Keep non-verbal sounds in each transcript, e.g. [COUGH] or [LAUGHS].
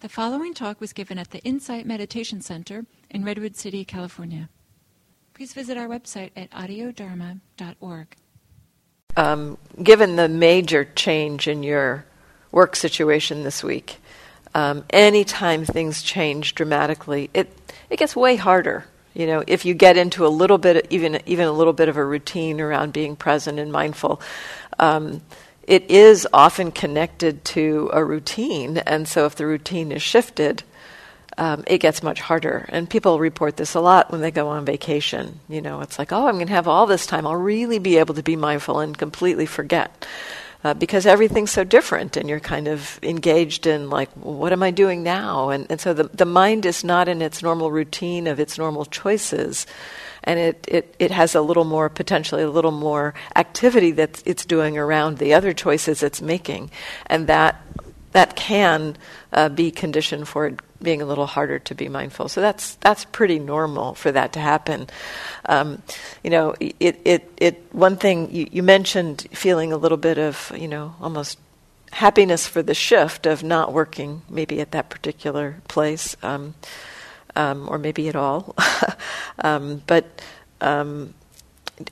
The following talk was given at the Insight Meditation Center in Redwood City, California. Please visit our website at audiodharma.org. Um, given the major change in your work situation this week, um, anytime things change dramatically, it it gets way harder. You know, if you get into a little bit, even even a little bit of a routine around being present and mindful. Um, it is often connected to a routine, and so if the routine is shifted, um, it gets much harder. And people report this a lot when they go on vacation. You know, it's like, oh, I'm going to have all this time. I'll really be able to be mindful and completely forget. Uh, because everything's so different, and you're kind of engaged in, like, what am I doing now? And, and so the, the mind is not in its normal routine of its normal choices and it, it, it has a little more, potentially a little more activity that it's doing around the other choices it's making. And that, that can uh, be conditioned for it being a little harder to be mindful. So that's, that's pretty normal for that to happen. Um, you know, it, it, it, one thing you, you mentioned feeling a little bit of, you know, almost happiness for the shift of not working maybe at that particular place. Um, um, or maybe at all. [LAUGHS] um, but um,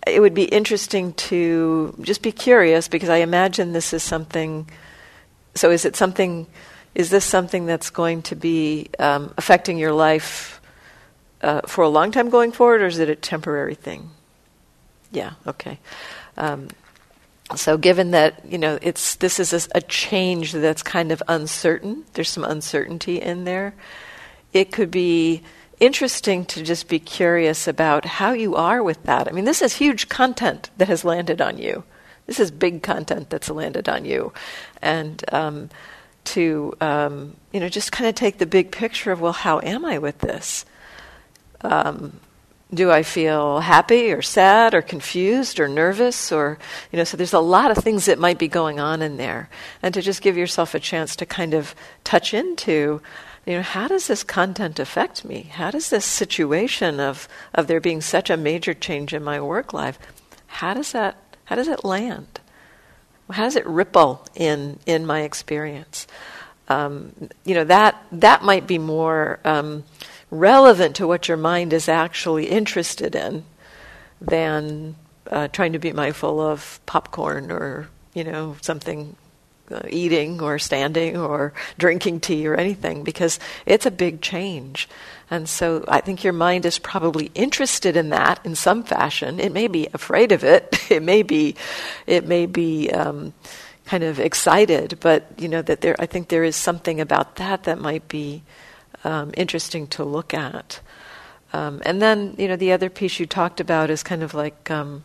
it would be interesting to just be curious because I imagine this is something. So, is it something? Is this something that's going to be um, affecting your life uh, for a long time going forward, or is it a temporary thing? Yeah. Okay. Um, so given that you know it's this is a, a, change that's kind of uncertain there's some uncertainty in there it could be interesting to just be curious about how you are with that. I mean, this is huge content that has landed on you. This is big content that's landed on you. And um, to, um, you know, just kind of take the big picture of, well, how am I with this? Um, do I feel happy or sad or confused or nervous or, you know, so there's a lot of things that might be going on in there. And to just give yourself a chance to kind of touch into you know, how does this content affect me? How does this situation of, of there being such a major change in my work life, how does that, how does it land? How does it ripple in, in my experience? Um, you know, that, that might be more um, relevant to what your mind is actually interested in than uh, trying to be mindful of popcorn or, you know, something eating or standing or drinking tea or anything because it's a big change. And so I think your mind is probably interested in that in some fashion. It may be afraid of it. [LAUGHS] It may be, it may be um, kind of excited. But you know that there, I think there is something about that that might be um, interesting to look at. Um, and then you know the other piece you talked about is kind of like um,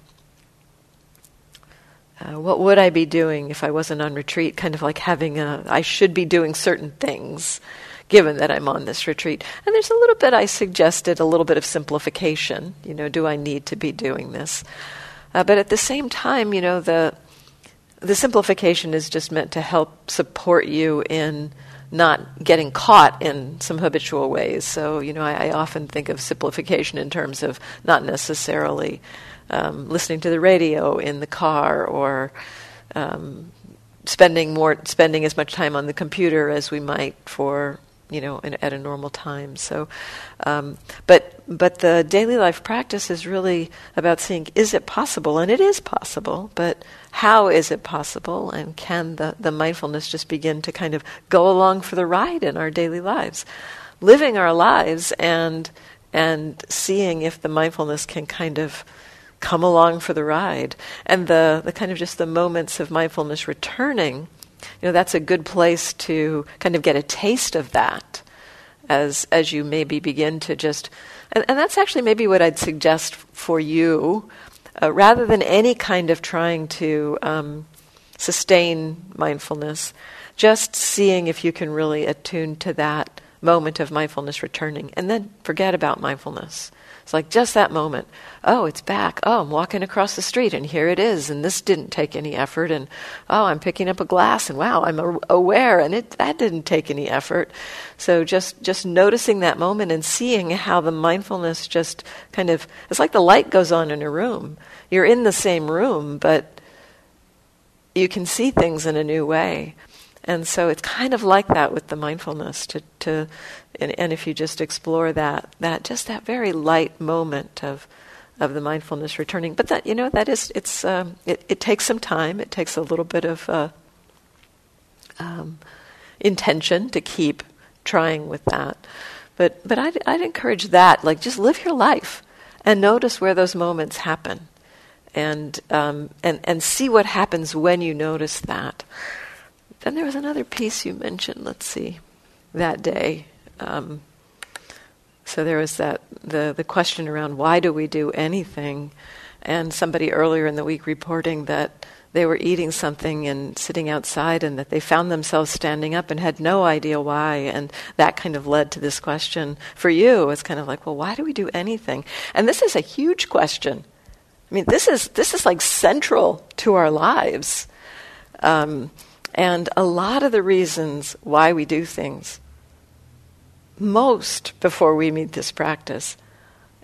uh, what would I be doing if I wasn't on retreat? Kind of like having a, I should be doing certain things given that I'm on this retreat. And there's a little bit, I suggested a little bit of simplification. You know, do I need to be doing this? Uh, but at the same time, you know, the, the simplification is just meant to help support you in not getting caught in some habitual ways. So, you know, I, I often think of simplification in terms of not necessarily um, listening to the radio in the car or um, spending more spending as much time on the computer as we might for you know in, at a normal time. So um, but but the daily life practice is really about seeing is it possible? And it is possible but how is it possible? And can the, the mindfulness just begin to kind of go along for the ride in our daily lives? Living our lives and and seeing if the mindfulness can kind of come along for the ride. And the, the kind of just the moments of mindfulness returning, you know, that's a good place to kind of get a taste of that as as you maybe begin to just and, and that's actually maybe what I'd suggest for you, uh, rather than any kind of trying to um, sustain mindfulness, just seeing if you can really attune to that moment of mindfulness returning, and then forget about mindfulness. It's like just that moment. Oh, it's back. Oh, I'm walking across the street and here it is. And this didn't take any effort. And oh, I'm picking up a glass and wow, I'm aware and it, that didn't take any effort. So just, just noticing that moment and seeing how the mindfulness just kind of, it's like the light goes on in a room. You're in the same room, but you can see things in a new way. And so it's kind of like that with the mindfulness to, to and, and if you just explore that, that just that very light moment of of the mindfulness returning. But that you know that is it's um, it, it takes some time. It takes a little bit of uh, um, intention to keep trying with that. But but I'd, I'd encourage that. Like just live your life and notice where those moments happen, and um, and and see what happens when you notice that. Then there was another piece you mentioned. Let's see, that day. Um, so there was that the the question around why do we do anything, and somebody earlier in the week reporting that they were eating something and sitting outside and that they found themselves standing up and had no idea why. And that kind of led to this question for you. It's kind of like well why do we do anything? And this is a huge question. I mean this is this is like central to our lives. Um, and a lot of the reasons why we do things most before we meet this practice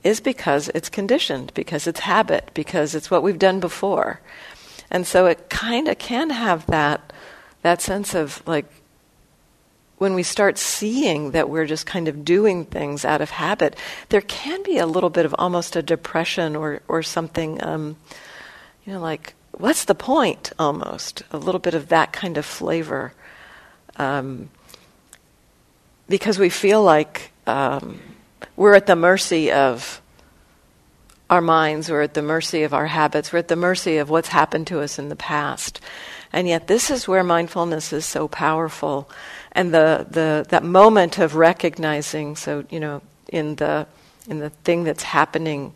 is because it's conditioned, because it's habit, because it's what we've done before. And so it kind of can have that that sense of like when we start seeing that we're just kind of doing things out of habit, there can be a little bit of almost a depression or or something, um, you know, like what's the point? Almost a little bit of that kind of flavor. Um, because we feel like um, we're at the mercy of our minds, we're at the mercy of our habits, we're at the mercy of what's happened to us in the past. And yet, this is where mindfulness is so powerful. And the, the, that moment of recognizing, so, you know, in the, in the thing that's happening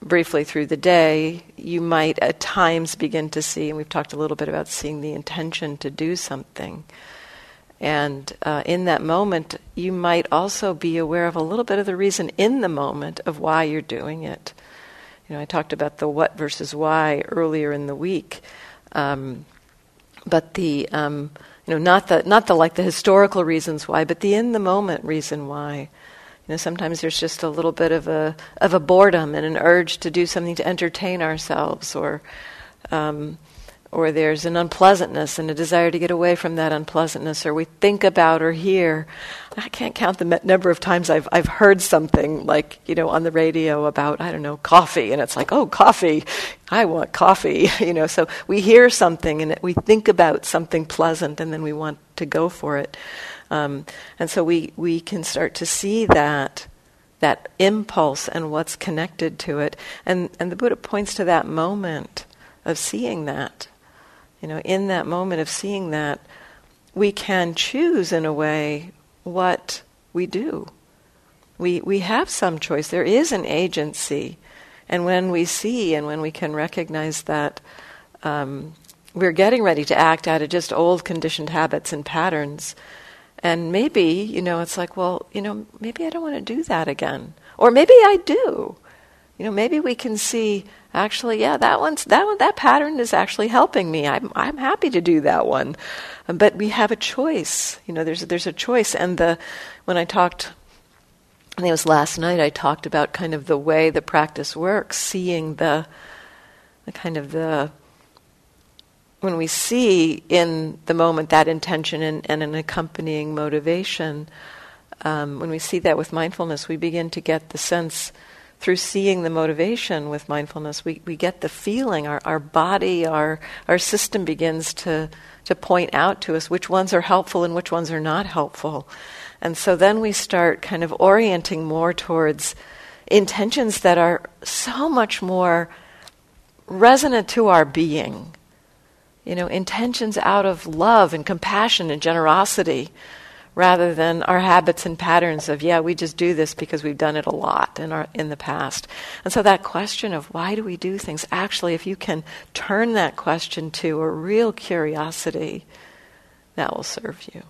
briefly through the day, you might at times begin to see, and we've talked a little bit about seeing the intention to do something. And uh, in that moment, you might also be aware of a little bit of the reason in the moment of why you're doing it. You know, I talked about the what versus why earlier in the week, um, but the um, you know not the not the like the historical reasons why, but the in the moment reason why. You know, sometimes there's just a little bit of a of a boredom and an urge to do something to entertain ourselves, or um, or there's an unpleasantness and a desire to get away from that unpleasantness, or we think about or hear. I can't count the number of times I've I've heard something like you know on the radio about I don't know coffee, and it's like oh coffee, I want coffee, [LAUGHS] you know. So we hear something and we think about something pleasant, and then we want to go for it, um, and so we we can start to see that that impulse and what's connected to it, and and the Buddha points to that moment of seeing that you know, in that moment of seeing that, we can choose in a way what we do. We, we have some choice. There is an agency. And when we see and when we can recognize that um, we're getting ready to act out of just old conditioned habits and patterns, and maybe, you know, it's like, well, you know, maybe I don't want to do that again. Or maybe I do. You know, maybe we can see actually, yeah, that one's that one that pattern is actually helping me. I'm I'm happy to do that one, but we have a choice. You know, there's there's a choice. And the when I talked, I think it was last night. I talked about kind of the way the practice works, seeing the the kind of the when we see in the moment that intention and, and an accompanying motivation, um, when we see that with mindfulness, we begin to get the sense through seeing the motivation with mindfulness, we, we get the feeling, our, our body, our, our system begins to, to point out to us which ones are helpful and which ones are not helpful. And so then we start kind of orienting more towards intentions that are so much more resonant to our being. You know, intentions out of love and compassion and generosity rather than our habits and patterns of yeah we just do this because we've done it a lot in our in the past. And so that question of why do we do things actually if you can turn that question to a real curiosity that will serve you